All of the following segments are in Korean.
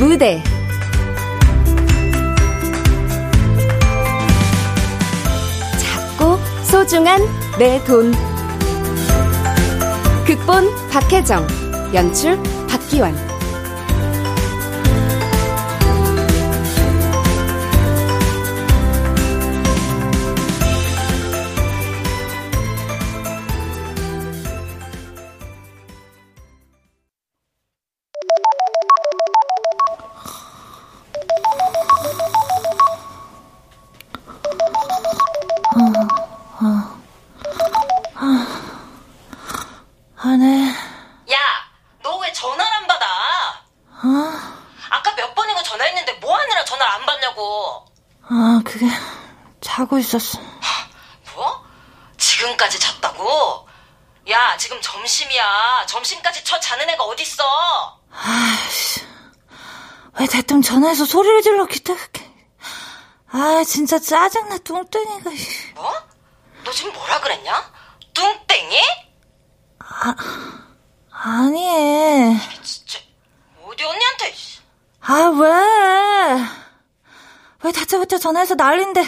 무대. 작고 소중한 내 돈. 극본 박혜정 연출 박기환 전화해서 소리를 질러 기다릴게. 아, 진짜 짜증나, 뚱땡이가. 뭐? 너 지금 뭐라 그랬냐? 뚱땡이? 아, 아니. 진짜, 어디 언니한테. 아, 왜? 왜 다짜고짜 전화해서 난린데.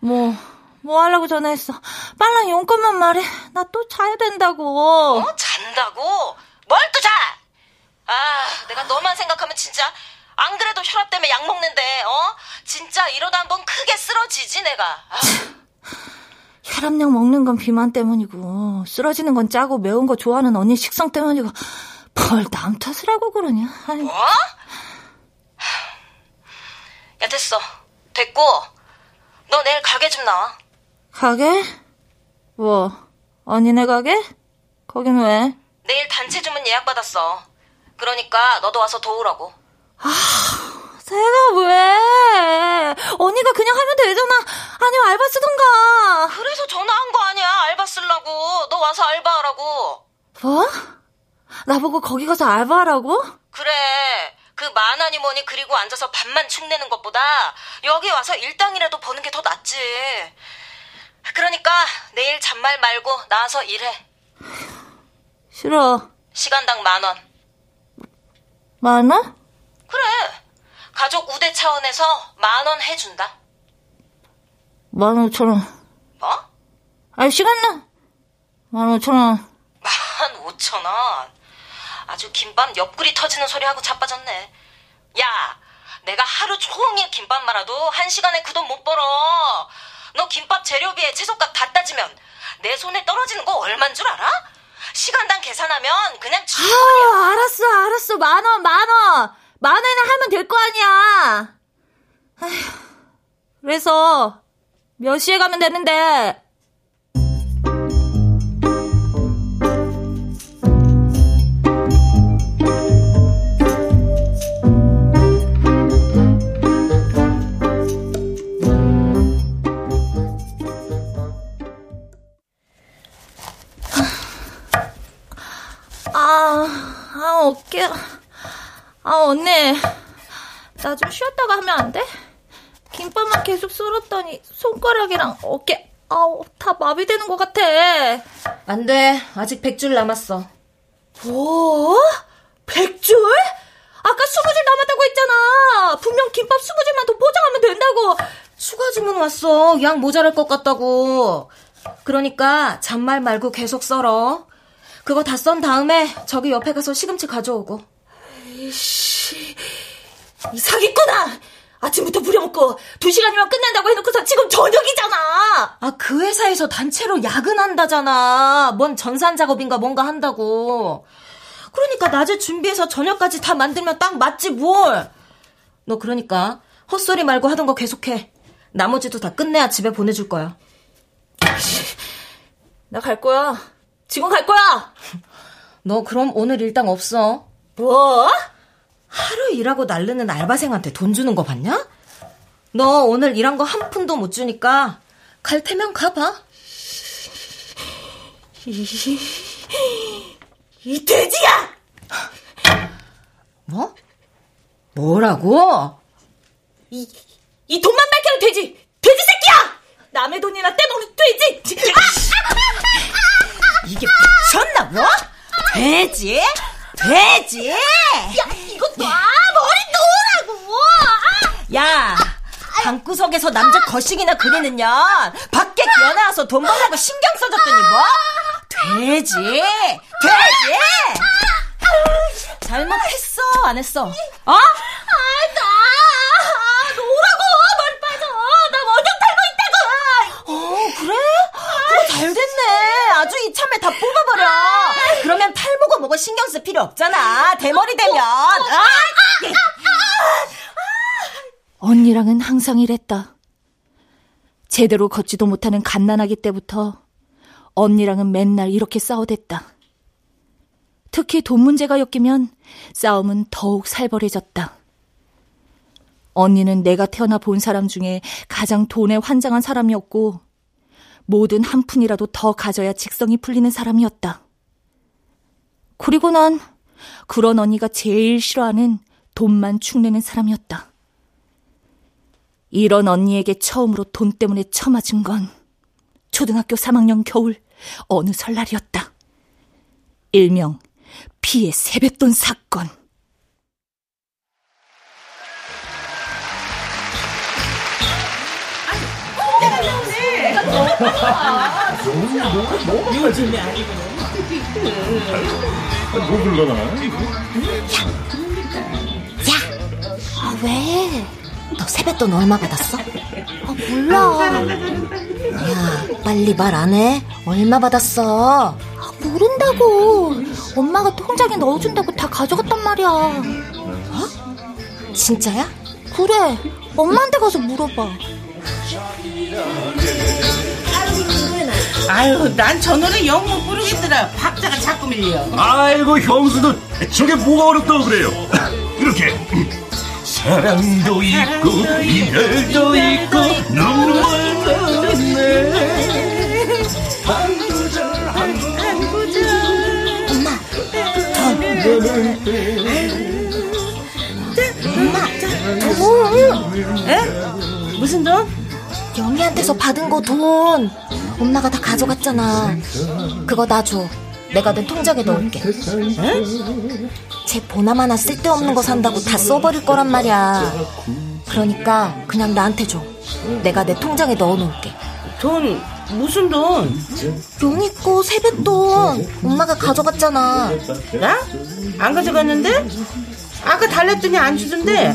뭐, 뭐 하려고 전화했어? 빨랑 용건만 말해. 나 또 자야 된다고. 어? 잔다고? 뭘 또 자? 아, 내가 너만 생각하면 진짜 안 그래도 혈압 때문에 약 먹는데, 어? 진짜 이러다 한번 크게 쓰러지지, 내가. 아. 혈압약 먹는 건 비만 때문이고, 쓰러지는 건 짜고 매운 거 좋아하는 언니 식성 때문이고, 뭘 남 탓을 하고 그러냐. 아이. 뭐? 야, 됐어. 됐고, 너 내일 가게 좀 나와. 가게? 뭐, 언니네 가게? 거긴 왜? 내일 단체 주문 예약 받았어. 그러니까 너도 와서 도우라고. 아, 제가 왜? 언니가 그냥 하면 되잖아. 아니면 알바 쓰던가. 그래서 전화한 거 아니야. 알바 쓰려고. 너 와서 알바하라고. 뭐? 나보고 거기 가서 알바하라고? 그래. 그 만원이 뭐니 그리고 앉아서 밥만 축내는 것보다 여기 와서 일당이라도 버는 게 더 낫지. 그러니까 내일 잔말 말고 나와서 일해. 싫어. 시간당 만 원. 만 원? 그래. 가족 우대 차원에서 만 원 해준다. 만 오천 원. 뭐? 아니, 시간당 만 오천 원. 만 오천 원? 아주 김밥 옆구리 터지는 소리 하고 자빠졌네. 야, 내가 하루 종일 김밥 말아도 한 시간에 그 돈 못 벌어. 너 김밥 재료비에 채소값 다 따지면 내 손에 떨어지는 거 얼만 줄 알아? 시간당 계산하면 그냥 아, 알았어, 알았어. 만 원, 만 원. 만 원에 하면 될 거 아니야. 아휴, 그래서 몇 시에 가면 되는데? 어깨. 아, 언니. 나 좀 쉬었다가 하면 안 돼? 김밥만 계속 썰었더니 손가락이랑 어깨, 아우, 다 마비되는 것 같아. 안 돼. 아직 100줄 남았어. 뭐? 100줄? 아까 20줄 남았다고 했잖아. 분명 김밥 20줄만 더 포장하면 된다고. 추가 주문 왔어. 양 모자랄 것 같다고. 그러니까 잔말 말고 계속 썰어. 그거 다 썬 다음에 저기 옆에 가서 시금치 가져오고. 이씨, 이 사기꾼아! 아침부터 부려먹고 두 시간이면 끝난다고 해놓고서 지금 저녁이잖아. 아, 그 회사에서 단체로 야근한다잖아. 뭔 전산 작업인가 뭔가 한다고. 그러니까 낮에 준비해서 저녁까지 다 만들면 딱 맞지 뭘. 너 그러니까 헛소리 말고 하던 거 계속해. 나머지도 다 끝내야 집에 보내줄 거야. 나 갈 거야. 지금 갈 거야! 너 그럼 오늘 일당 없어. 뭐? 일하고 날르는 알바생한테 돈 주는 거 봤냐? 너 오늘 일한 거 한 푼도 못 주니까 갈 테면 가봐. 이, 이 돼지야! 뭐? 뭐라고? 이, 이 돈만 밝혀는 돼지! 돼지 새끼야! 남의 돈이나 떼먹는 돼지! 아! 이게 미쳤나 뭐? 돼지? 돼지? 야 이거 놔 머리 놓으라 야, 방구석에서 남자 거식이나 그리는 년 밖에 기어나와서 돈 벌라고 신경 써줬더니 뭐? 돼지, 돼지. 잘못했어, 안 했어? 어? 아, 나, 아, 노라고 머리 빠져. 나 원형 탈모라고. 어, 그래? 그거 잘 됐네. 아주 이참에 다 뽑아버려. 그러면 탈모고 뭐고 신경 쓸 필요 없잖아. 대머리 되면. 아, 예. 언니랑은 항상 이랬다. 제대로 걷지도 못하는 갓난아기 때부터 언니랑은 맨날 이렇게 싸워댔다. 특히 돈 문제가 엮이면 싸움은 더욱 살벌해졌다. 언니는 내가 태어나 본 사람 중에 가장 돈에 환장한 사람이었고, 뭐든 한 푼이라도 더 가져야 직성이 풀리는 사람이었다. 그리고 난 그런 언니가 제일 싫어하는 돈만 축내는 사람이었다. 이런 언니에게 처음으로 돈 때문에 처맞은 건 초등학교 3학년 겨울 어느 설날이었다. 일명 피해 세뱃돈 사건. 뭐 불러나? 야, 아, 왜? 너 세뱃돈 얼마 받았어? 아, 몰라. 야, 빨리 말 안 해? 얼마 받았어? 아, 모른다고. 엄마가 통장에 넣어준다고 다 가져갔단 말이야. 어? 진짜야? 그래. 엄마한테 가서 물어봐. 아유, 난 저 노래 영 못 부르겠더라. 박자가 자꾸 밀려. 아이고, 형수도 저게 뭐가 어렵다고 그래요. 이렇게. 사랑도 있고, 이별도 있고, 눈물도 있네. 한 구절, 한 구절. 엄마, 돈. 엄마, 돈. 에? 무슨 돈? 영희한테서 받은 거 돈. 엄마가 다 가져갔잖아. 그거 나 줘. 내가 내 통장에 넣을게. 응? 제 보나마나 쓸데없는 거 산다고 다 써버릴 거란 말이야. 그러니까 그냥 나한테 줘. 내가 내 통장에 넣어놓을게. 돈 무슨 돈? 용이 거 세뱃돈. 엄마가 가져갔잖아. 나? 안 가져갔는데? 아까 달랬더니 안 주던데.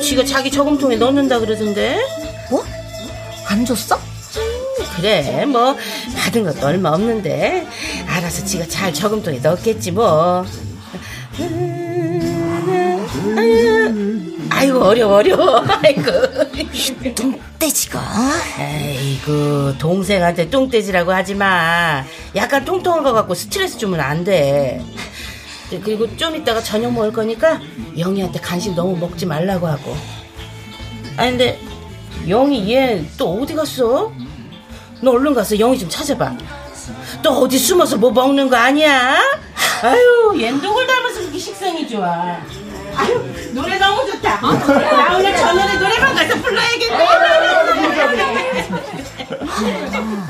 지가 자기 저금통에 넣는다 그러던데. 뭐? 안 줬어? 그래 뭐 받은 것도 얼마 없는데. 알아서 지가 잘 저금통에 넣었겠지 뭐. 아이고 어려워 어려워. 아이고. 똥돼지가? 아이고 동생한테 똥돼지라고 하지마. 약간 뚱뚱한 거 갖고 스트레스 주면 안돼. 그리고 좀 이따가 저녁 먹을 거니까 영희한테 간식 너무 먹지 말라고 하고. 아니 근데 영희 얘 또 어디 갔어? 너 얼른 가서 영희 좀 찾아봐. 또 어디 숨어서 뭐 먹는 거 아니야? 아유, 얜 누굴 닮아서 그렇게 식성이 좋아. 아유, 노래 너무 좋다. 나 오늘 저 노래 노래방 가서 불러야겠네. 아,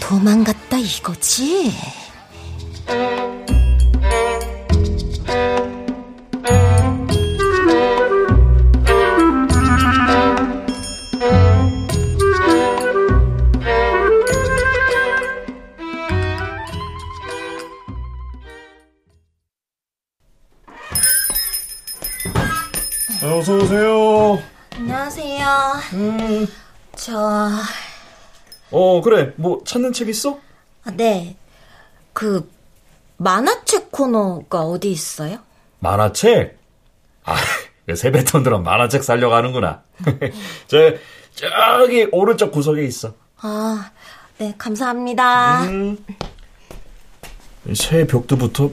도망갔다 이거지? 어서 오세요. 안녕하세요. 음. 저. 어, 그래. 뭐 찾는 책 있어? 아, 네. 그 만화책 코너가 어디 있어요? 만화책? 아, 세뱃돈 들어 만화책 살려고 하는구나. 저, 저기 오른쪽 구석에 있어. 아, 네, 감사합니다. 음. 새 벽두부터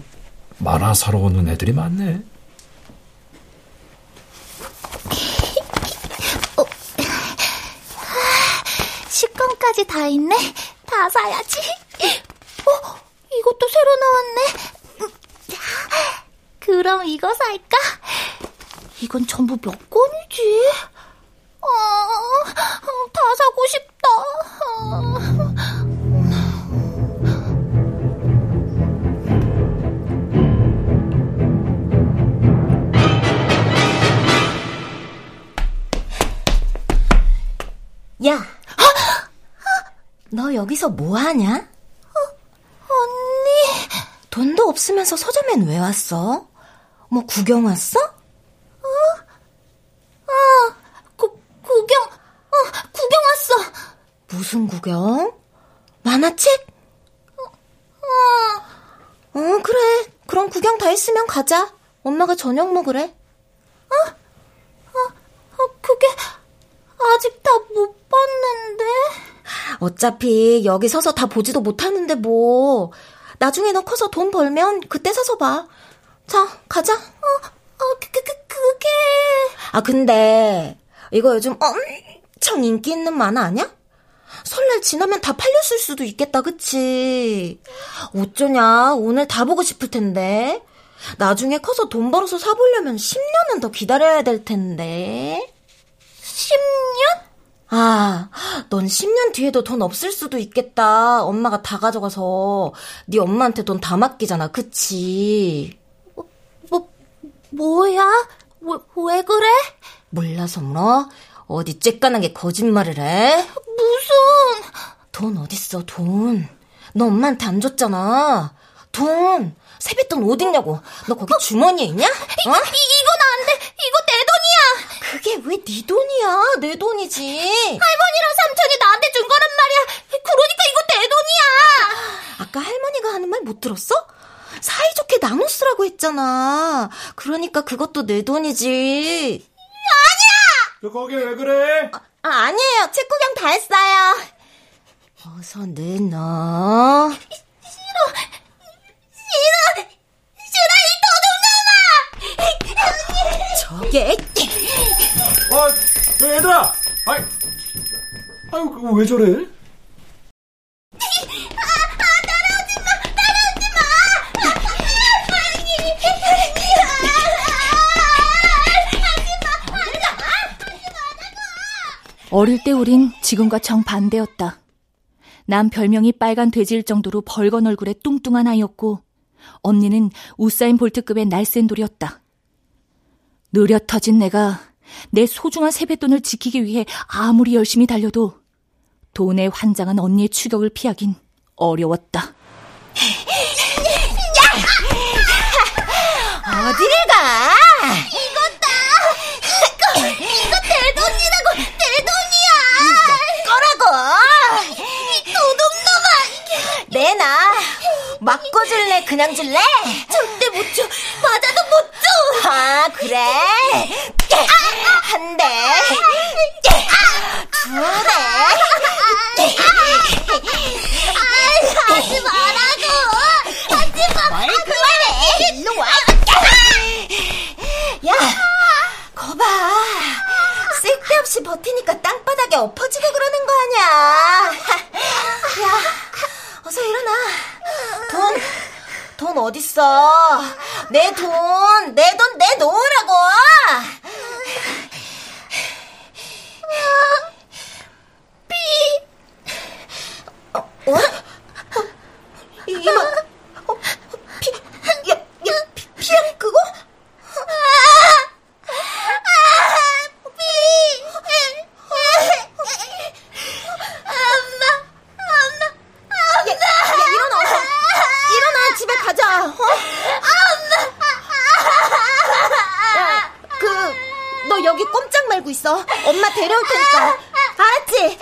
만화 사러 오는 애들이 많네. 식권까지 다 있네. 다 사야지. 어, 이것도 새로 나왔네. 그럼 이거 살까? 이건 전부 몇 권이지? 어, 다 사고 싶다. 어. 야, 너 여기서 뭐 하냐? 언니. 돈도 없으면서 서점엔 왜 왔어? 뭐 구경 왔어? 아, 구, 구경, 어, 구경 왔어. 무슨 구경? 만화책? 어, 어, 그래. 그럼 구경 다 했으면 가자. 엄마가 저녁 먹으래. 어, 어, 그게 아직 다 못 봤는데. 어차피 여기 서서 다 보지도 못하는데 뭐. 나중에 너 커서 돈 벌면 그때 사서 봐. 자, 가자. 어, 어, 그, 그, 그게. 아, 근데 이거 요즘 엄청 인기 있는 만화 아니야? 설날 지나면 다 팔렸을 수도 있겠다, 그치? 어쩌냐, 오늘 다 보고 싶을 텐데. 나중에 커서 돈 벌어서 사보려면 10년은 더 기다려야 될 텐데. 10년? 아, 넌 10년 뒤에도 돈 없을 수도 있겠다. 엄마가 다 가져가서 네 엄마한테 돈 다 맡기잖아, 그치? 뭐, 뭐야? 왜, 왜 그래? 몰라서 물어? 어디 쬐깐하게 거짓말을 해? 무슨. 돈 어딨어, 돈. 너 엄마한테 안 줬잖아. 돈. 세뱃돈 어딨냐고. 너 거기 주머니에 있냐? 어? 이, 이건 안 돼. 이거 내 돈이야. 그게 왜 네 돈이야? 내 돈이지. 할머니랑 삼촌이 나한테 준 거란 말이야. 그러니까 이거 내 돈이야. 아까 할머니가 하는 말 못 들었어? 사이좋게 나눠 쓰라고 했잖아. 그러니까 그것도 내 돈이지. 너 거기 왜 그래? 아, 아 니에요. 책 구경 다 했어요. 어서 내놔. 싫어. 싫어, 이 저게. 아, 야, 얘들아! 아이, 아유, 왜 저래? 어릴 때 우린 지금과 정반대였다. 난 별명이 빨간 돼지일 정도로 벌건 얼굴에 뚱뚱한 아이였고, 언니는 우사인 볼트급의 날쌘 돌이었다. 느려 터진 내가 내 소중한 세뱃돈을 지키기 위해 아무리 열심히 달려도 돈에 환장한 언니의 추격을 피하긴 어려웠다. 어디를 가? 맞고 줄래? 그냥 줄래? 절대 못 줘. 맞아도 못 줘. 아, 그래? 한 대. 두 대. 하지 말라고. 하지 마. 뭘 그만해. 일로 와. 야, 거봐. 쓸데없이 버티니까 땅바닥에 엎어지고 그러는 거 아니야. 야, 어서 일어나. 돈, 돈 어딨어? 내 돈, 내 돈 내 놓으라고. 삐. 어? 어? 이마, 어, 피, 야, 야, 피, 피야, 그거? 야, 야, 일어나. 일어나, 집에 가자. 어? 야, 그, 너 여기 꼼짝 말고 있어. 엄마 데려올 테니까. 알았지?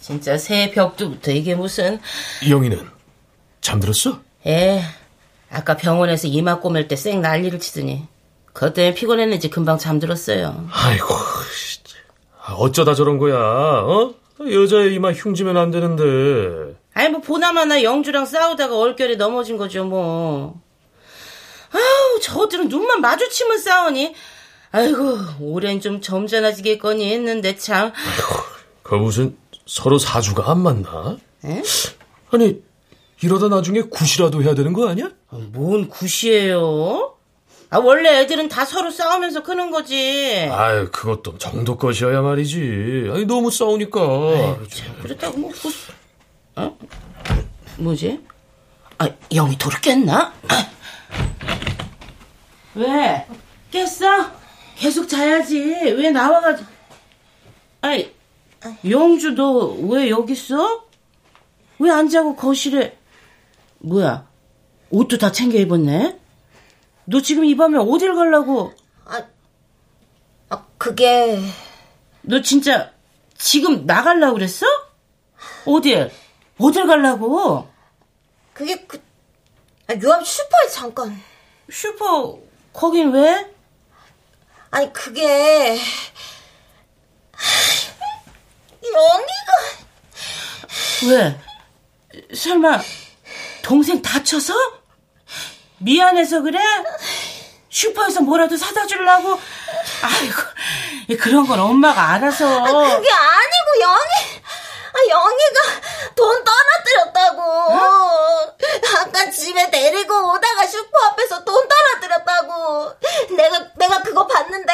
진짜 새해 벽두부터 이게 무슨 영희는 잠들었어? 에 아까 병원에서 이마 꼬맬 때 쌩 난리를 치더니 그것 때문에 피곤했는지 금방 잠들었어요 아이고, 진짜. 아, 어쩌다 저런 거야, 어? 여자의 이마 흉지면 안 되는데. 아니 뭐 보나마나 영주랑 싸우다가 얼결에 넘어진 거죠 뭐 아우 저들은 눈만 마주치면 싸우니 아이고 올해는 좀 점잖아지겠거니 했는데 참그 무슨 서로 사주가 안 맞나? 에? 아니, 이러다 나중에 굿이라도 해야 되는 거 아니야? 뭔 굿이에요? 아, 원래 애들은 다 서로 싸우면서 크는 거지. 아유, 그것도 정도껏이어야 말이지. 아니, 너무 싸우니까. 아유, 그렇다고 뭐, 굿. 어? 뭐지? 아, 영희 도로 깼나? 왜? 깼어? 계속 자야지. 왜 나와가지고. 아이, 영주, 너 왜 여기 있어? 왜 안 자고 거실에. 뭐야? 옷도 다 챙겨 입었네? 너 지금 이 밤에 어딜 가려고? 아, 아, 그게. 너 진짜 지금 나가려고 그랬어? 어딜? 어딜 가려고? 그게 그, 아, 요 앞 슈퍼에 잠깐. 슈퍼, 거긴 왜? 아니, 그게. 영희가. 왜? 설마, 동생 다쳐서? 미안해서 그래? 슈퍼에서 뭐라도 사다 주려고? 아이고, 그런 건 엄마가 알아서. 아, 그게 아니고, 영희. 아, 영희가 돈 떨어뜨렸다고. 아까 집에 데리고 오다가 슈퍼 앞에서 돈 떨어뜨렸다고. 내가, 내가 그거 봤는데,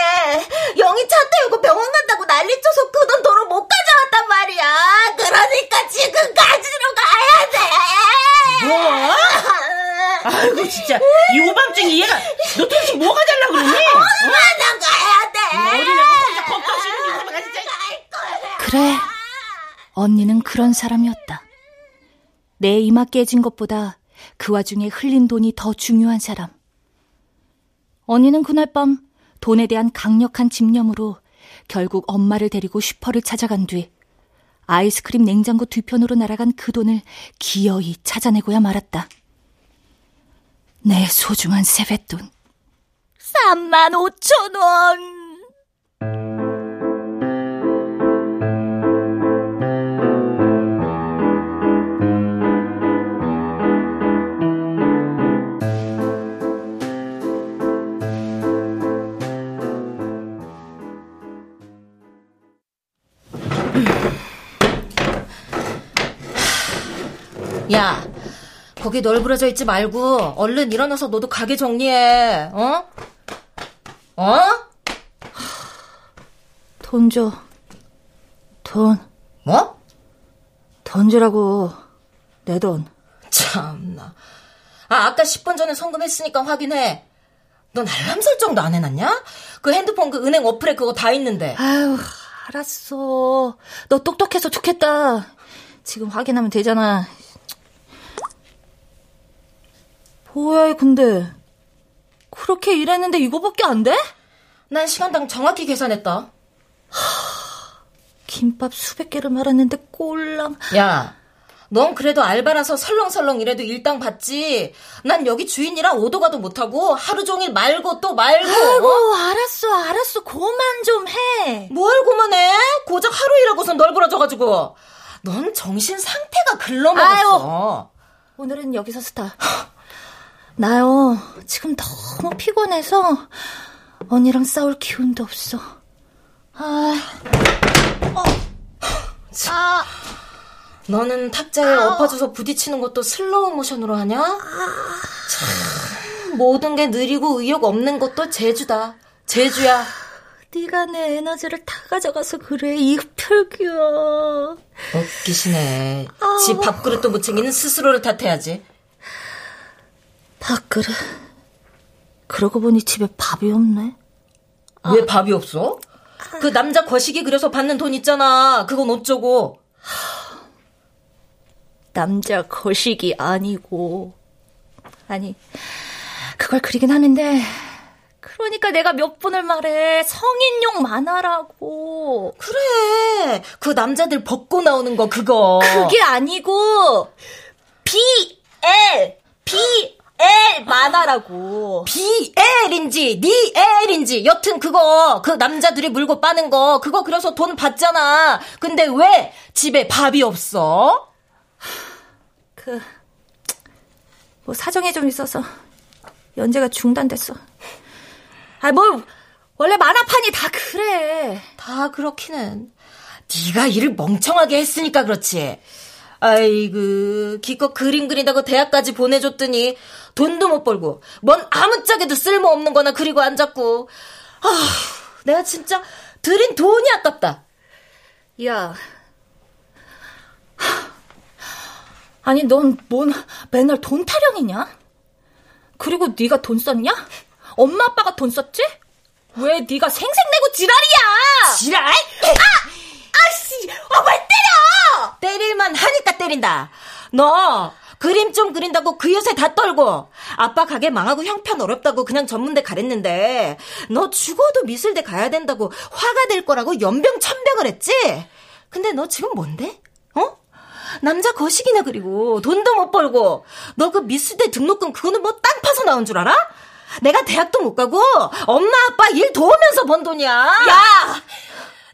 영희 차 태우고 병원 간다고 난리 쳐서 그 돈 도로 못 가져왔단 말이야. 그러니까 지금 가지러 가야 돼. 뭐? 아이고, 진짜. 이 오밤중에 얘가, 너 도대체 뭐가 달라 그러니? 엄마나 가야 돼. 겁도 진짜. 그래. 언니는 그런 사람이었다. 내 이마 깨진 것보다 그 와중에 흘린 돈이 더 중요한 사람. 언니는 그날 밤 돈에 대한 강력한 집념으로 결국 엄마를 데리고 슈퍼를 찾아간 뒤 아이스크림 냉장고 뒤편으로 날아간 그 돈을 기어이 찾아내고야 말았다. 내 소중한 세뱃돈. 3만 5천 원! 야, 거기 널브러져 있지 말고 얼른 일어나서 너도 가게 정리해. 어? 어? 돈 줘. 돈. 뭐? 돈 주라고. 내 돈. 참나. 아, 아까 10분 전에 송금했으니까 확인해. 넌 알람 설정도 안 해놨냐? 그 핸드폰 그 은행 어플에 그거 다 있는데. 아유, 알았어. 너 똑똑해서 좋겠다. 지금 확인하면 되잖아. 뭐야, 근데. 그렇게 일했는데 이거밖에 안 돼? 난 시간당 정확히 계산했다. 김밥 수백 개를 말았는데 꼴랑. 야, 넌 그래도 알바라서 설렁설렁 이래도 일당 받지. 난 여기 주인이랑 오도 가도 못하고 하루 종일 말고 또 말고. 아이고, 알았어, 알았어. 그만 좀 해. 뭘 그만해? 고작 하루 일하고선 널브러져가지고. 넌 정신 상태가 글러먹었어. 오늘은 여기서 stop. 나야, 지금 너무 피곤해서 언니랑 싸울 기운도 없어. 아, 아. 너는 탁자에 엎어져서 부딪히는 것도 슬로우 모션으로 하냐? 참, 모든 게 느리고 의욕 없는 것도 재주다. 재주야. 네가 내 에너지를 다 가져가서 그래, 이흡혈귀야. 웃기시네. 지 밥그릇도 못 챙기는 스스로를 탓해야지. 밥그릇. 그러고 보니 집에 밥이 없네. 왜 밥이 없어? 그 남자 거시기 그려서 받는 돈 있잖아. 그건 어쩌고. 남자 거식이 아니고. 아니, 그걸 그리긴 하는데, 그러니까 내가 몇 번을 말해. 성인용 만화라고. 그래. 그 남자들 벗고 나오는 거 그거. 그게 아니고, BL, BL 만화라고. BL인지 니L인지 여튼 그거 그 남자들이 물고 빠는 거 그거 그려서 돈 받잖아. 근데 왜 집에 밥이 없어? 그, 뭐 사정이 좀 있어서 연재가 중단됐어. 아, 뭐, 원래 만화판이 다 그래. 다 그렇기는. 네가 일을 멍청하게 했으니까 그렇지. 아이고, 기껏 그림 그린다고 대학까지 보내줬더니 돈도 못 벌고 뭔 아무짝에도 쓸모없는 거나 그리고 앉았고. 아, 내가 진짜 들인 돈이 아깝다. 야. 아니, 넌 뭔 맨날 돈 타령이냐? 그리고 네가 돈 썼냐? 엄마 아빠가 돈 썼지? 왜 네가 생색내고 지랄이야? 지랄? 아! 아씨! 아, 왜 때릴만 하니까 때린다. 너 그림 좀 그린다고 그 요새 다 떨고 아빠 가게 망하고 형편 어렵다고 그냥 전문대 가랬는데 너 죽어도 미술대 가야 된다고 화가 될 거라고 연병천병을 했지? 근데 너 지금 뭔데? 어? 남자 거식이나 그리고 돈도 못 벌고 너 그 미술대 등록금 그거는 뭐 땅 파서 나온 줄 알아? 내가 대학도 못 가고 엄마 아빠 일 도우면서 번 돈이야. 야!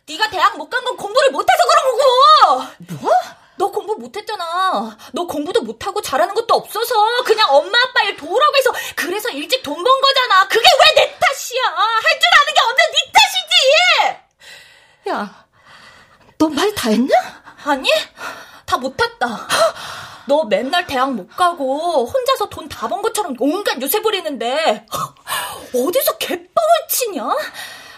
네가 대학 못 간 건 공부를 못해서 그런 거고. 뭐? 너 공부 못했잖아. 너 공부도 못하고 잘하는 것도 없어서 그냥 엄마 아빠 일 도우라고 해서 그래서 일찍 돈 번 거잖아. 그게 왜 내 탓이야? 할 줄 아는 게 없는 네 탓이지. 야, 너 말 다 했냐? 아니, 다 못했다. 너 맨날 대학 못 가고 혼자서 돈 다 번 것처럼 온갖 요새 부리는데 어디서 개뻥을 치냐?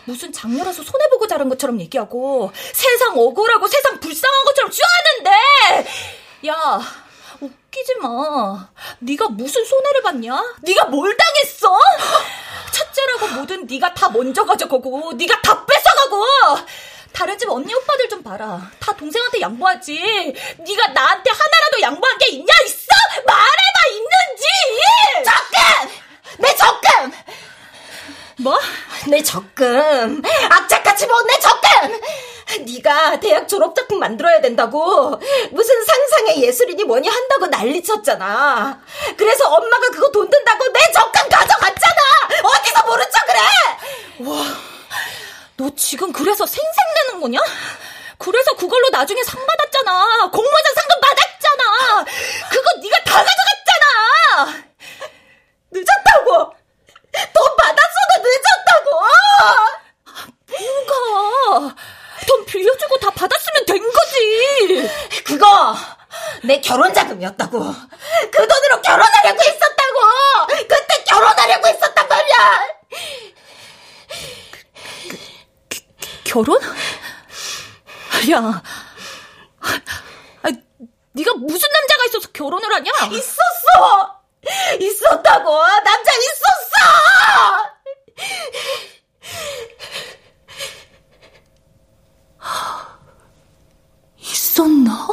무슨 장녀라서 손해보고 자란 것처럼 얘기하고 세상 억울하고 세상 불쌍한 것처럼 쥐어하는데 야 웃기지 마 네가 무슨 손해를 봤냐? 네가 뭘 당했어? 첫째라고 뭐든 네가 다 먼저 가져가고 네가 다 뺏어가고 다른 집 언니 오빠들 좀 봐라 다 동생한테 양보하지 네가 나한테 하나라도 양보한 게 있냐 있어? 말해봐 있는지 적금! 내 적금! 뭐? 내 적금. 악착같이 모은 내 적금! 네가 대학 졸업 작품 만들어야 된다고. 무슨 상상의 예술인이 뭐니 한다고 난리쳤잖아. 그래서 엄마가 그거 돈 든다고 내 적금 가져갔잖아! 어디서 모른 척을 해 와, 너 지금 그래서 생색내는 거냐? 그래서 그걸로 나중에 상 받았잖아. 공모전 상금 받았잖아. 그거 네가 다 가져갔잖아. 늦었다고 돈 받았어도 늦었다고! 뭐가? 돈 빌려주고 다 받았으면 된 거지! 그거 내 결혼 자금이었다고! 그 돈으로 결혼하려고 했었다고! 그때 결혼하려고 했었단 말이야! 결혼? 야, 아, 네가 무슨 남자가 있어서 결혼을 하냐? 있었어 있었다고 남자 있었어 있었나?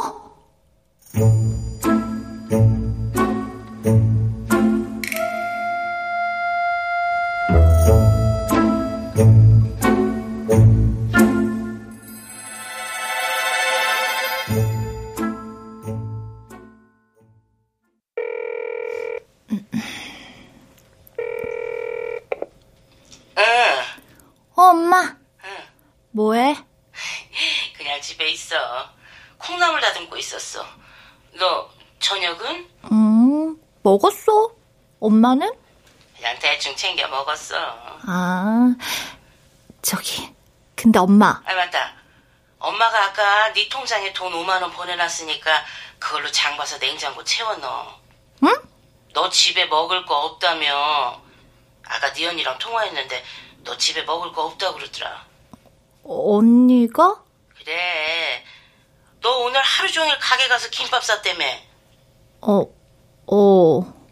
아, 저기. 근데 엄마. 아 맞다. 엄마가 아까 네 통장에 돈 5만 원 보내놨으니까 그걸로 장 봐서 냉장고 채워 넣어. 응? 너 집에 먹을 거 없다며. 아까 네 언니랑 통화했는데 너 집에 먹을 거 없다고 그러더라. 언니가? 그래. 너 오늘 하루 종일 가게 가서 김밥 쌌다며. 어, 어.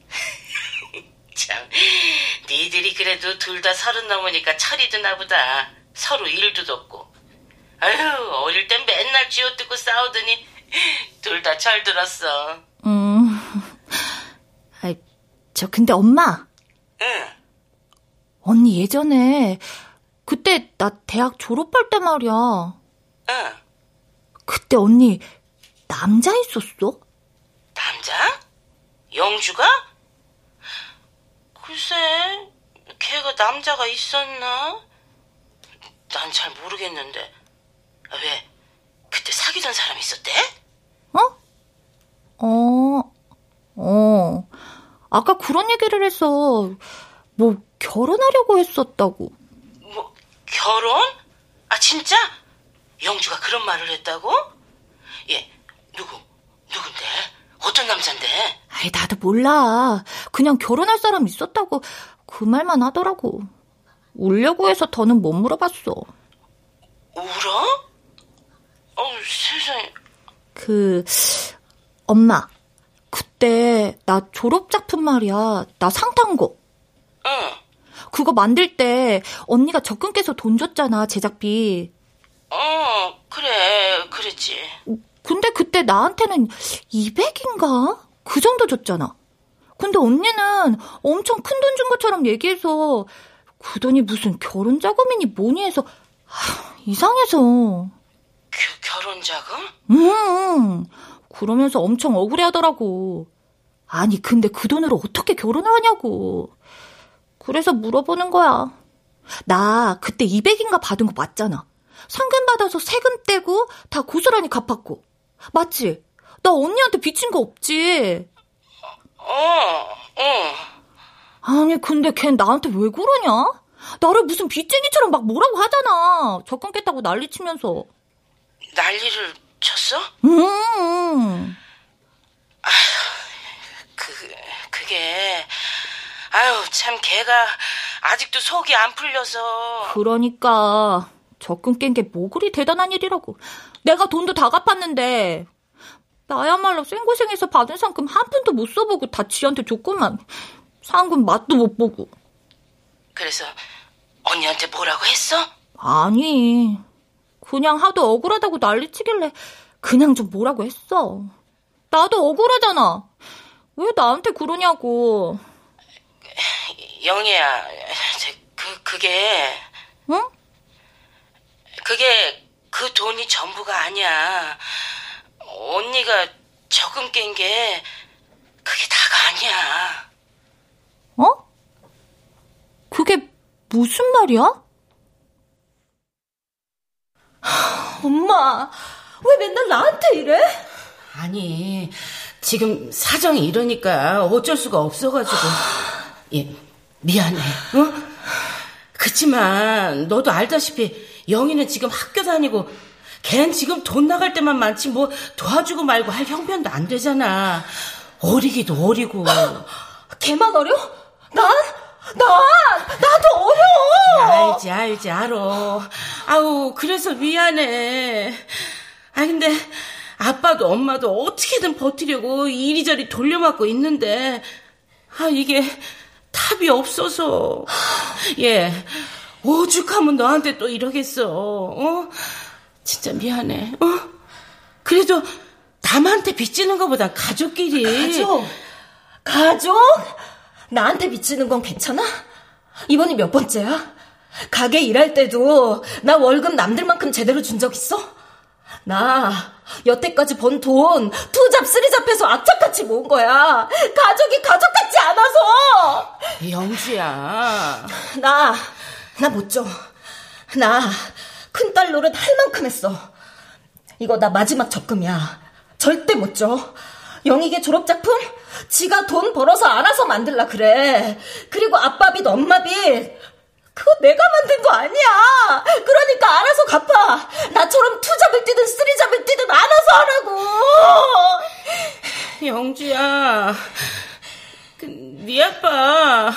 참, 니들이 그래도 둘 다 서른 넘으니까 철이 드나 보다. 서로 일도 돕고. 아유, 어릴 땐 맨날 쥐어뜯고 싸우더니 둘 다 철 들었어. 음. 아, 저 근데 엄마. 응. 언니 예전에 그때 나 대학 졸업할 때 말이야. 응. 그때 언니 남자 있었어? 남자? 영주가? 글쎄, 걔가 남자가 있었나? 난 잘 모르겠는데. 아, 왜? 그때 사귀던 사람 있었대? 어? 어, 어. 아까 그런 얘기를 해서, 뭐, 결혼하려고 했었다고. 뭐, 결혼? 아, 진짜? 영주가 그런 말을 했다고? 얘, 누구? 누군데? 어떤 남잔데? 아이, 나도 몰라. 그냥 결혼할 사람 있었다고 그 말만 하더라고. 울려고 해서 더는 못 물어봤어. 울어? 어, 세상에. 그, 엄마. 그때 나 졸업작품 말이야. 나 상 탄 거. 응. 그거 만들 때 언니가 적금께서 돈 줬잖아, 제작비. 어, 그래, 그랬지. 근데 그때 나한테는 200인가? 그 정도 줬잖아. 근데 언니는 엄청 큰 돈 준 것처럼 얘기해서 그 돈이 무슨 결혼 자금이니 뭐니 해서 하, 이상해서. 겨, 결혼 자금? 음, 그러면서 엄청 억울해 하더라고. 아니, 근데 그 돈으로 어떻게 결혼을 하냐고. 그래서 물어보는 거야. 나 그때 200인가 받은 거 맞잖아. 상금 받아서 세금 떼고 다 고스란히 갚았고. 맞지? 나 언니한테 빚진 거 없지? 어, 어. 아니, 근데 걘 나한테 왜 그러냐? 나를 무슨 빚쟁이처럼 막 뭐라고 하잖아. 적금 깼다고 난리 치면서. 난리를 쳤어? 음. 그, 그게, 아유, 참, 걔가 아직도 속이 안 풀려서. 그러니까, 적금 깬 게 뭐 그리 대단한 일이라고. 내가 돈도 다 갚았는데, 나야말로 생고생해서 받은 상금 한 푼도 못 써보고 다 지한테 줬구만. 상금 맛도 못 보고. 그래서 언니한테 뭐라고 했어? 아니, 그냥 하도 억울하다고 난리치길래 그냥 좀 뭐라고 했어. 나도 억울하잖아. 왜 나한테 그러냐고. 영희야, 그, 그게. 응? 그게 그 돈이 전부가 아니야. 언니가 적금 깬 게 그게 다가 아니야. 어? 그게 무슨 말이야? 엄마, 왜 맨날 나한테 이래? 아니, 지금 사정이 이러니까 어쩔 수가 없어가지고. 예, 미안해, 어? 그치만, 너도 알다시피, 영희는 지금 학교 다니고, 걘 지금 돈 나갈 때만 많지, 뭐, 도와주고 말고 할 형편도 안 되잖아. 어리기도 어리고. 걔만 어려? 난? 난! 나도 어려! 알지, 알지, 알어. 아우, 그래서 미안해. 아, 근데, 아빠도 엄마도 어떻게든 버티려고 이리저리 돌려막고 있는데, 아, 이게 탑이 없어서. 예, 오죽하면 너한테 또 이러겠어, 어? 진짜 미안해, 어? 그래도 남한테 빚지는 것보다 가족끼리. 가족? 가족? 나한테 빚지는 건 괜찮아? 이번이 몇 번째야? 가게 일할 때도 나 월급 남들만큼 제대로 준 적 있어? 나 여태까지 번돈 two job three job해서 악착같이 모은 거야. 가족이 가족 같지 않아서. 영주야. 나, 나 못 줘. 나 큰딸 노릇 할 만큼 했어. 이거 나 마지막 적금이야. 절대 못 줘. 영희게 졸업작품? 지가 돈 벌어서 알아서 만들라 그래. 그리고 아빠 빚, 엄마 빚. 그거 내가 만든 거 아니야. 그러니까 알아서 갚아. 나처럼 투잡을 뛰든 쓰리잡을 뛰든 알아서 하라고. 영주야. 그, 네 아빠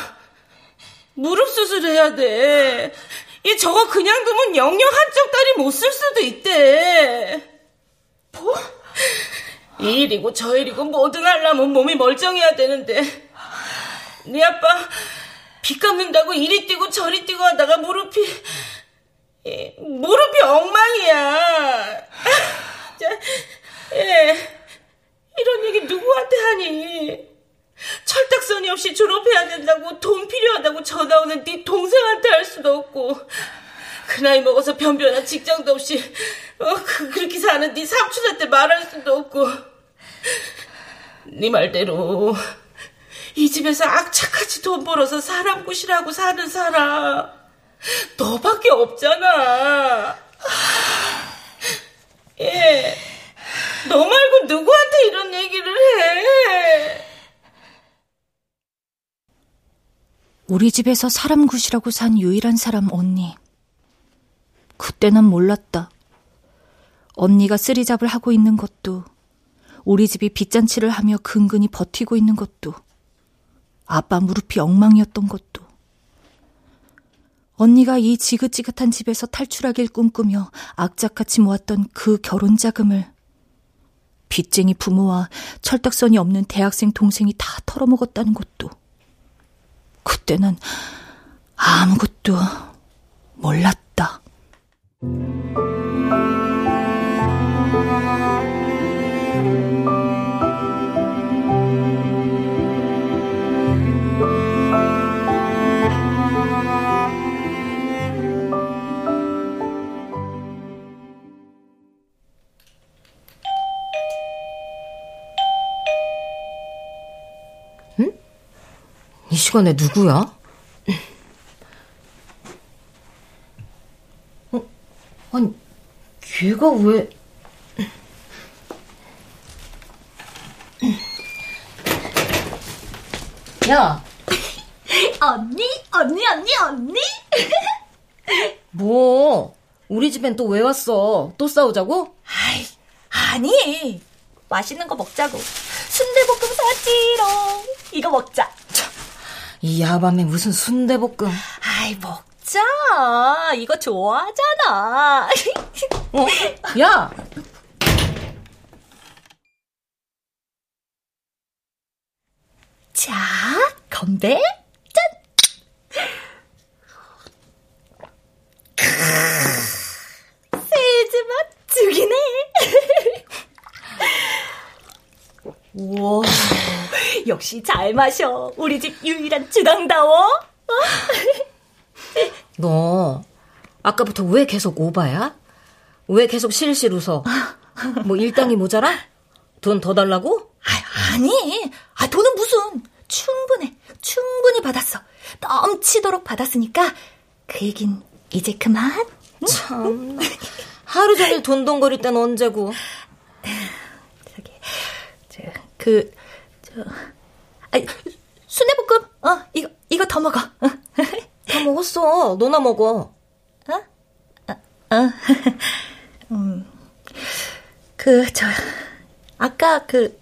무릎 수술해야 돼. 이 저거 그냥 두면 영영 한쪽 다리 못 쓸 수도 있대. 뭐? 이 일이고 저 일이고 뭐든 하려면 몸이 멀쩡해야 되는데 네 아빠 빚 갚는다고 이리 뛰고 저리 뛰고 하다가 무릎이 예, 무릎이 엉망이야. 예, 이런 얘기 누구한테 하니? 철딱서니 없이 졸업해야 된다고 돈 필요하다고 전화 오는 네 동생한테 할 수도 없고 그 나이 먹어서 변변한 직장도 없이 어, 그, 그렇게 사는 네 삼촌한테 말할 수도 없고 네 말대로 이 집에서 악착같이 돈 벌어서 사람 구실하고 사는 사람 너밖에 없잖아. 예, 너 말고 누구한테 이런 얘기를 해 우리 집에서 사람 구실하고 산 유일한 사람 언니. 그때 난 몰랐다. 언니가 쓰리잡을 하고 있는 것도 우리 집이 빚잔치를 하며 근근히 버티고 있는 것도, 아빠 무릎이 엉망이었던 것도, 언니가 이 지긋지긋한 집에서 탈출하길 꿈꾸며 악착같이 모았던 그 결혼 자금을 빚쟁이 부모와 철딱선이 없는 대학생 동생이 다 털어먹었다는 것도 그때 는 아무것도 몰랐다. 이 시간에 누구야? 어, 아니, 걔가 왜... 야! 언니, 언니, 언니, 언니? 뭐, 우리 집엔 또 왜 왔어? 또 싸우자고? 아이, 아니. 맛있는 거 먹자고. 순대볶음 사지롱. 이거 먹자. 이 야밤에 무슨 순대볶음. 아이, 먹자. 이거 좋아하잖아. 어? 야! 자, 건배. 짠! 세즈 맛 죽이네. 우와, 역시 잘 마셔. 우리 집 유일한 주당다워. 너, 아까부터 왜 계속 오바야? 왜 계속 실실 웃어? 뭐 일당이 모자라? 돈 더 달라고? 아, 아니, 아, 돈은 무슨. 충분해. 충분히 받았어. 넘치도록 받았으니까 그 얘긴 이제 그만. 응? 참. 하루 종일 돈돈거릴 땐 언제고. 그, 저, 아, 순대볶음, 어, 이거, 이거 더 먹어. 어. 다 먹었어. 너나 먹어. 어? 어, 어. 음, 그, 저, 아까 그,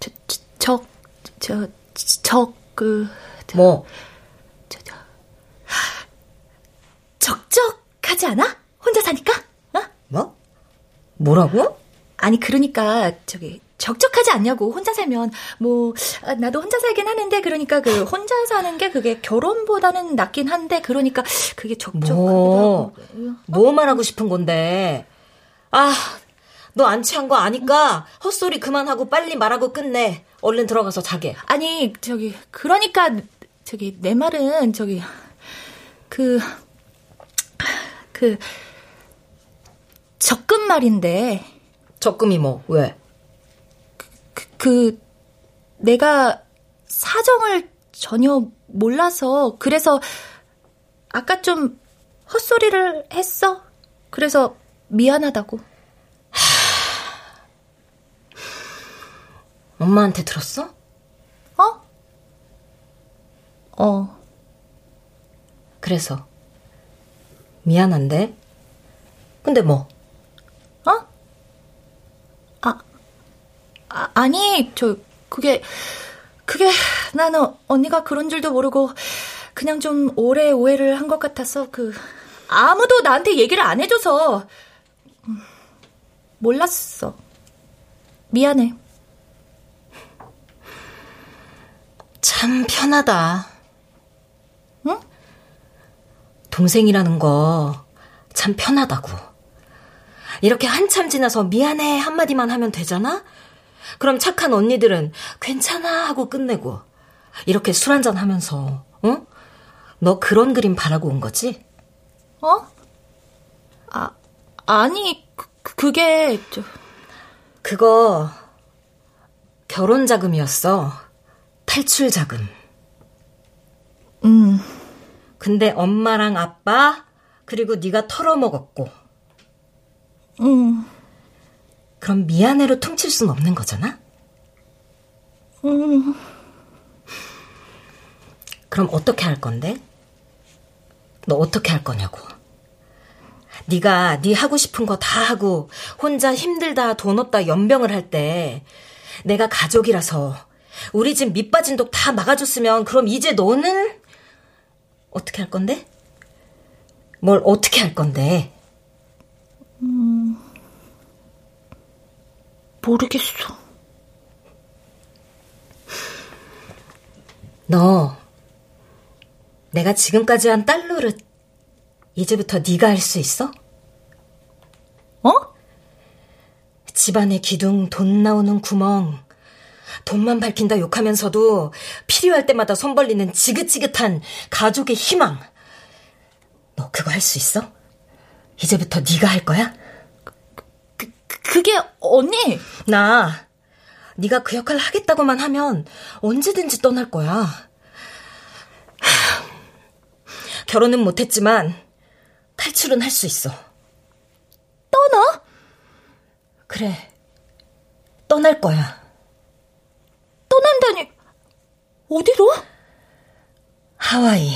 저, 저, 저, 저, 그, 저, 뭐? 저, 저, 적적하지 않아? 혼자 사니까? 어? 뭐? 뭐라고? 아니, 그러니까, 저기, 적적하지 않냐고, 혼자 살면. 뭐, 아, 나도 혼자 살긴 하는데, 그러니까 그, 혼자 사는 게 그게 결혼보다는 낫긴 한데, 그러니까 그게 적적하기도 뭐? 하고. 뭐 말하고 싶은 건데? 아, 너 안 취한 거 아니까 헛소리 그만하고 빨리 말하고 끝내. 얼른 들어가서 자게. 아니, 저기, 그러니까, 저기, 내 말은, 저기, 그, 그, 적금 말인데, 적금이 뭐, 왜? 그, 그, 내가 사정을 전혀 몰라서, 그래서, 아까 좀 헛소리를 했어. 그래서 미안하다고. 엄마한테 들었어? 어? 어. 그래서. 미안한데? 근데 뭐? 어? 아, 아, 아니, 저, 그게, 그게, 나는 언니가 그런 줄도 모르고, 그냥 좀 오래 오해를 한 것 같아서, 그, 아무도 나한테 얘기를 안 해줘서, 음, 몰랐어. 미안해. 참 편하다. 응? 동생이라는 거 참 편하다고. 이렇게 한참 지나서 미안해 한마디만 하면 되잖아? 그럼 착한 언니들은 괜찮아 하고 끝내고. 이렇게 술 한잔 하면서, 응? 너 그런 그림 바라고 온 거지? 어? 아, 아니, 그, 그게, 저... 그거, 결혼 자금이었어. 탈출 자금. 음. 근데 엄마랑 아빠 그리고 네가 털어먹었고. 음. 그럼 미안해로 퉁칠 순 없는 거잖아? 음. 그럼 어떻게 할 건데? 너 어떻게 할 거냐고. 네가 네 하고 싶은 거 다 하고 혼자 힘들다 돈 없다 연병을 할 때 내가 가족이라서 우리 집 밑빠진 독 다 막아줬으면 그럼 이제 너는 어떻게 할 건데? 뭘 어떻게 할 건데? 음, 모르겠어. 너 내가 지금까지 한 딸 노릇 이제부터 네가 할 수 있어? 어? 집안의 기둥, 돈 나오는 구멍, 돈만 밝힌다 욕하면서도 필요할 때마다 손 벌리는 지긋지긋한 가족의 희망. 너 그거 할 수 있어? 이제부터 네가 할 거야? 그, 그게 언니. 나 네가 그 역할을 하겠다고만 하면 언제든지 떠날 거야. 결혼은 못했지만 탈출은 할 수 있어. 떠나? 그래. 떠날 거야. 떠난다니. 어디로? 하와이.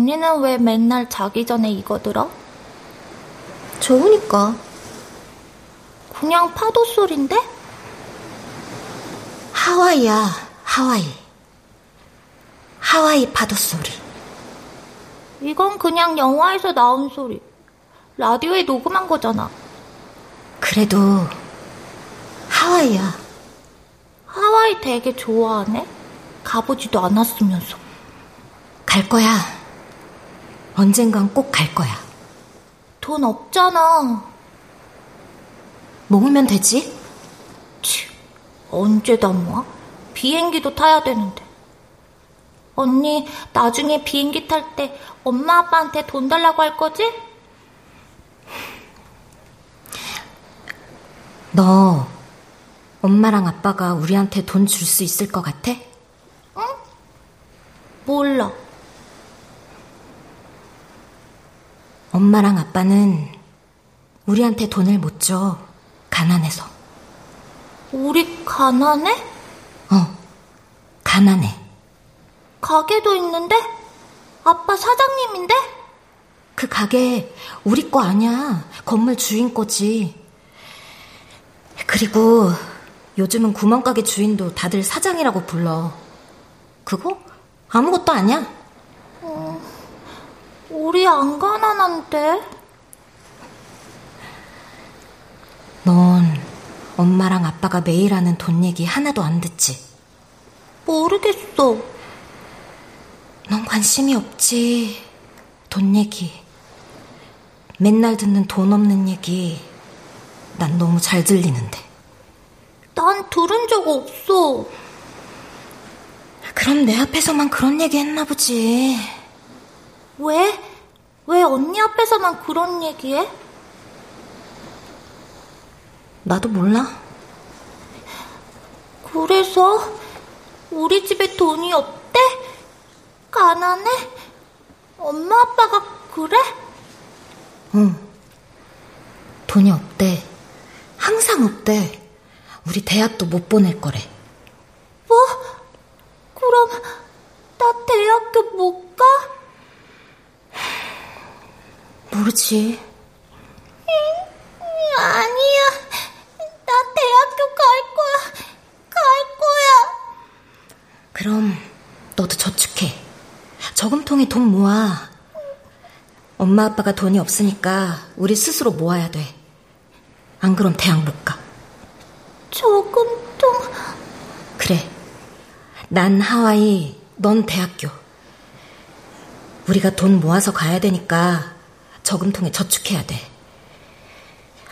언니는 왜 맨날 자기 전에 이거 들어? 좋으니까. 그냥 파도 소린데? 하와이야, 하와이. 하와이 파도 소리. 이건 그냥 영화에서 나온 소리. 라디오에 녹음한 거잖아. 그래도 하와이야. 하와이 되게 좋아하네? 가보지도 않았으면서. 갈 거야. 언젠간 꼭 갈 거야. 돈 없잖아. 모으면 되지? 치, 언제 다 모아? 비행기도 타야 되는데. 언니, 나중에 비행기 탈 때 엄마 아빠한테 돈 달라고 할 거지? 너 엄마랑 아빠가 우리한테 돈 줄 수 있을 것 같아? 응? 몰라. 엄마랑 아빠는 우리한테 돈을 못 줘. 가난해서. 우리 가난해? 어, 가난해. 가게도 있는데? 아빠 사장님인데? 그 가게 우리 거 아니야. 건물 주인 거지. 그리고 요즘은 구멍가게 주인도 다들 사장이라고 불러. 그거 아무것도 아니야. 어, 우리 안 가난한데? 넌 엄마랑 아빠가 매일 하는 돈 얘기 하나도 안 듣지? 모르겠어. 넌 관심이 없지. 돈 얘기. 맨날 듣는 돈 없는 얘기. 난 너무 잘 들리는데. 난 들은 적 없어. 그럼 내 앞에서만 그런 얘기 했나 보지. 왜? 왜 언니 앞에서만 그런 얘기해? 나도 몰라. 그래서 우리 집에 돈이 없대? 가난해? 엄마 아빠가 그래? 응. 돈이 없대. 항상 없대. 우리 대학도 못 보낼 거래. 뭐? 그럼 나 대학교 못 가? 모르지. 아니야. 나 대학교 갈 거야. 갈 거야. 그럼 너도 저축해. 저금통에 돈 모아. 엄마 아빠가 돈이 없으니까 우리 스스로 모아야 돼. 안 그럼 대학 못 가. 저금통. 그래. 난 하와이, 넌 대학교. 우리가 돈 모아서 가야 되니까 저금통에 저축해야 돼.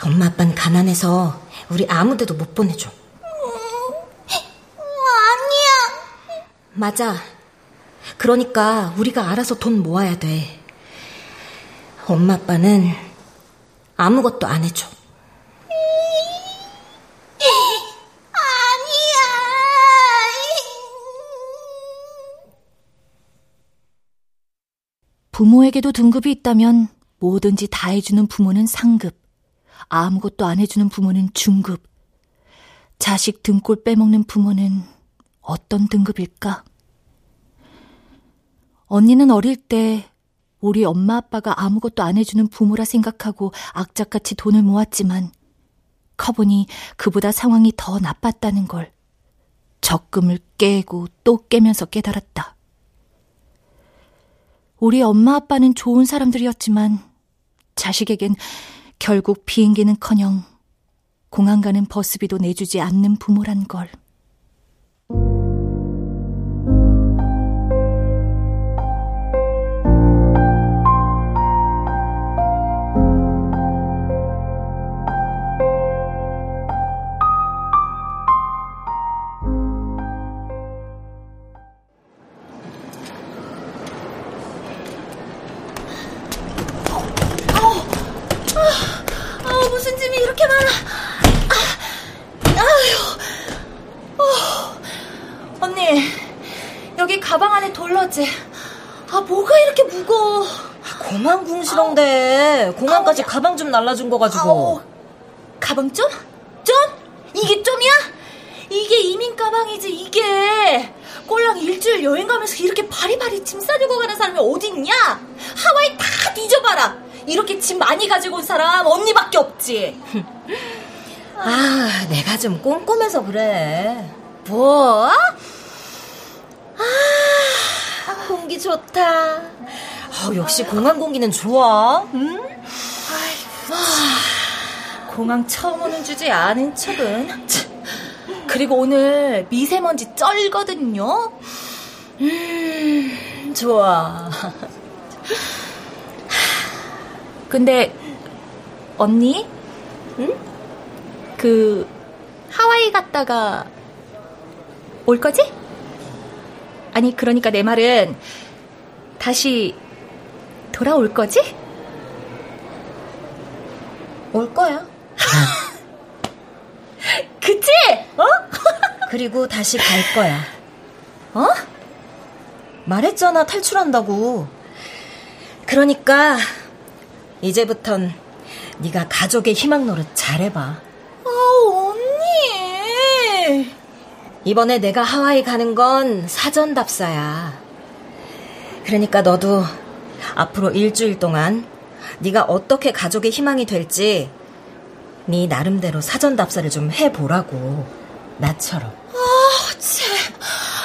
엄마 아빠는 가난해서 우리 아무데도 못 보내줘. 음, 아니야. 맞아. 그러니까 우리가 알아서 돈 모아야 돼. 엄마 아빠는 아무것도 안 해줘. 아니야. 부모에게도 등급이 있다면 뭐든지 다 해주는 부모는 상급, 아무것도 안 해주는 부모는 중급, 자식 등골 빼먹는 부모는 어떤 등급일까? 언니는 어릴 때 우리 엄마 아빠가 아무것도 안 해주는 부모라 생각하고 악착같이 돈을 모았지만 커보니 그보다 상황이 더 나빴다는 걸 적금을 깨고 또 깨면서 깨달았다. 우리 엄마 아빠는 좋은 사람들이었지만 자식에겐 결국 비행기는 커녕 공항 가는 버스비도 내주지 않는 부모란 걸. 공항까지 가방 좀 날라준 거 가지고. 아우, 가방 좀? 좀? 이게 좀이야? 이게 이민 가방이지 이게. 꼴랑 일주일 여행 가면서 이렇게 바리바리 짐 싸들고 가는 사람이 어딨냐? 하와이 다 뒤져봐라. 이렇게 짐 많이 가지고 온 사람 언니밖에 없지. 아, 내가 좀 꼼꼼해서 그래. 뭐? 아, 공기 좋다. 아, 역시 공항 공기는 좋아. 응? 공항 처음 오는 주제 아는 척은. 그리고 오늘 미세먼지 쩔거든요. 음, 좋아. 근데 언니? 응? 그 하와이 갔다가 올 거지? 아니 그러니까 내 말은 다시 돌아올 거지? 올 거야. 그치? 어? 그리고 다시 갈 거야. 어? 말했잖아, 탈출한다고. 그러니까 이제부턴 네가 가족의 희망 노릇 잘해봐. 아, 언니. 이번에 내가 하와이 가는 건 사전 답사야. 그러니까 너도 앞으로 일주일 동안 네가 어떻게 가족의 희망이 될지 네 나름대로 사전 답사를 좀 해보라고. 나처럼. 아 제,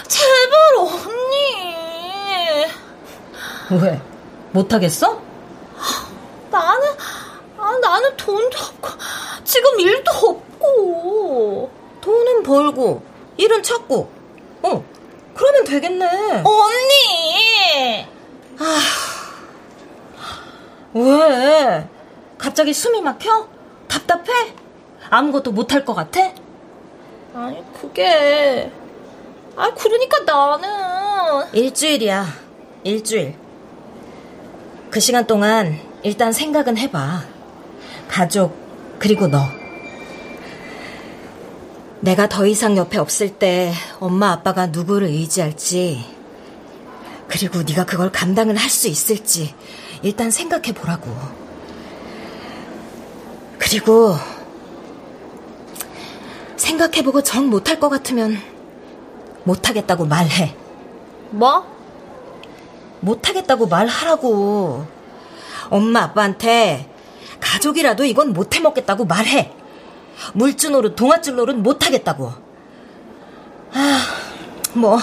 제발 언니. 왜? 못하겠어? 나는 아, 나는 돈도 없고 지금 일도 없고. 돈은 벌고 일은 찾고. 어 그러면 되겠네. 언니! 아 왜? 갑자기 숨이 막혀? 답답해? 아무것도 못할 것 같아? 아니, 그게. 아, 그러니까 나는. 일주일이야. 일주일. 그 시간 동안 일단 생각은 해봐. 가족, 그리고 너. 내가 더 이상 옆에 없을 때 엄마 아빠가 누구를 의지할지, 그리고 네가 그걸 감당을 할 수 있을지 일단 생각해 보라고. 그리고 생각해 보고 정 못할 것 같으면 못하겠다고 말해. 뭐? 못하겠다고 말하라고. 엄마 아빠한테 가족이라도 이건 못해 먹겠다고 말해. 물주 노릇, 동아줄 노릇 못하겠다고. 아, 뭐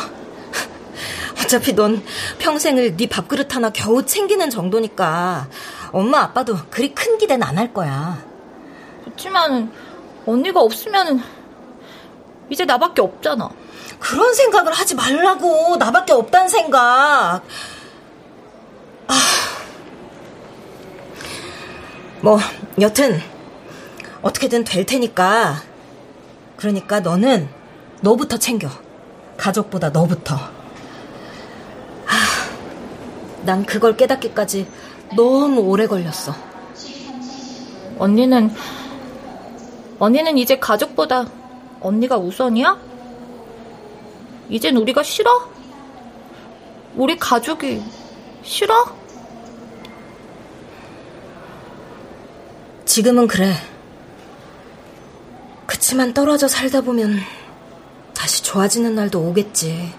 어차피 넌 평생을 네 밥그릇 하나 겨우 챙기는 정도니까 엄마 아빠도 그리 큰 기대는 안 할 거야. 그렇지만은 언니가 없으면은 이제 나밖에 없잖아. 그런 생각을 하지 말라고. 나밖에 없단 생각. 아. 뭐 여튼 어떻게든 될 테니까. 그러니까 너는 너부터 챙겨. 가족보다 너부터. 난 그걸 깨닫기까지 너무 오래 걸렸어. 언니는, 언니는 이제 가족보다 언니가 우선이야? 이젠 우리가 싫어? 우리 가족이 싫어? 지금은 그래. 그치만 떨어져 살다 보면 다시 좋아지는 날도 오겠지.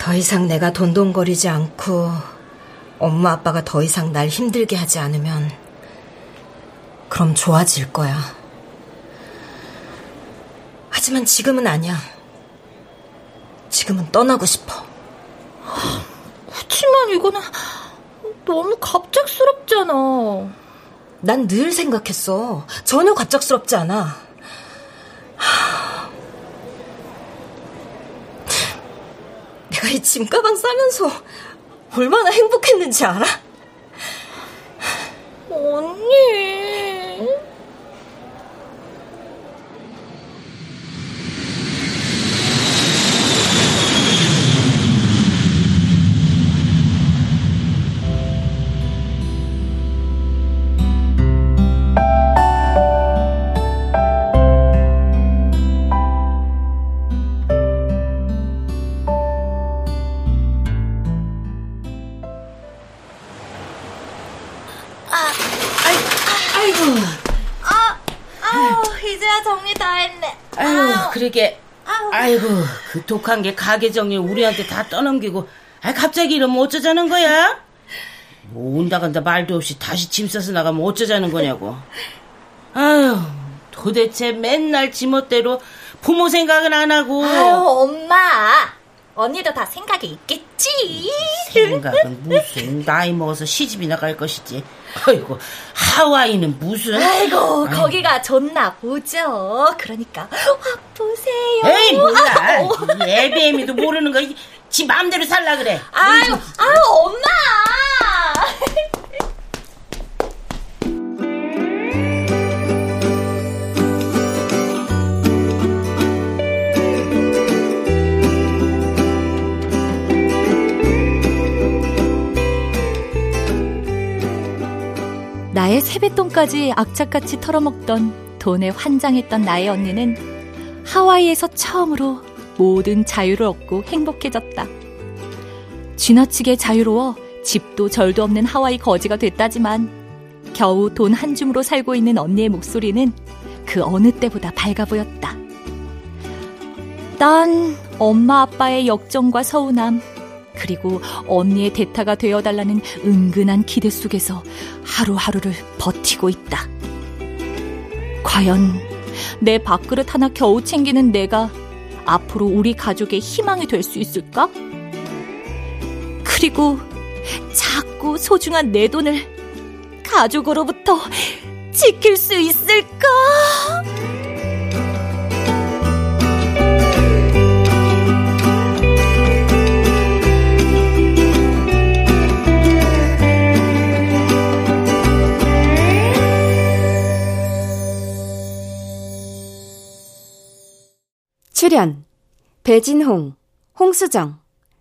더 이상 내가 돈돈거리지 않고 엄마 아빠가 더 이상 날 힘들게 하지 않으면 그럼 좋아질 거야. 하지만 지금은 아니야. 지금은 떠나고 싶어. 그치만 이거는 너무 갑작스럽잖아. 난 늘 생각했어. 전혀 갑작스럽지 않아. 내가 이 짐가방 싸면서 얼마나 행복했는지 알아? 언니. 이제야 정리 다 했네. 아유, 그러게. 아이고, 그 독한 게 가게 정리 우리한테 다 떠넘기고, 아 갑자기 이러면 어쩌자는 거야? 뭐 온다 간다 말도 없이 다시 짐 싸서 나가면 어쩌자는 거냐고. 아유, 도대체 맨날 지멋대로 부모 생각은 안 하고. 아유, 엄마. 언니도 다 생각이 있겠지. 생각은 무슨 나이 먹어서 시집이나 갈 것이지. 아이고 하와이는 무슨? 아이고 거기가 좋나 보죠. 그러니까 확 보세요. 에이 몰라. 애비애미도 모르는 거. 지 마음대로 살라 그래. 아유 아유 엄마. 나의 세뱃돈까지 악착같이 털어먹던 돈에 환장했던 나의 언니는 하와이에서 처음으로 모든 자유를 얻고 행복해졌다. 지나치게 자유로워 집도 절도 없는 하와이 거지가 됐다지만 겨우 돈 한 줌으로 살고 있는 언니의 목소리는 그 어느 때보다 밝아 보였다. 난 엄마 아빠의 역정과 서운함, 그리고 언니의 대타가 되어달라는 은근한 기대 속에서 하루하루를 버티고 있다. 과연 내 밥그릇 하나 겨우 챙기는 내가 앞으로 우리 가족의 희망이 될 수 있을까? 그리고 자꾸 소중한 내 돈을 가족으로부터 지킬 수 있을까? 출연 배진홍, 홍수정,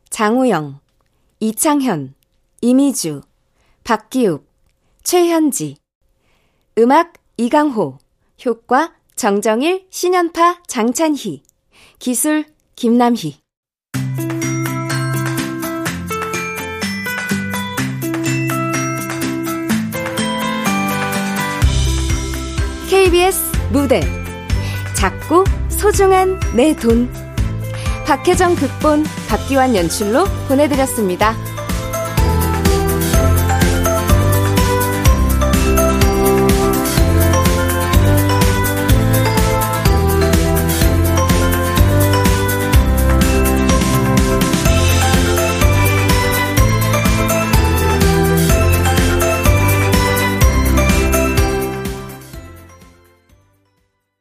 장우영, 이창현, 이미주, 박기욱, 최현지. 음악 이강호 효과 정정일, 신연파 장찬희 기술 김남희. KBS 무대 작고 소중한 내 돈. 박혜정 극본, 박기환 연출로 보내드렸습니다.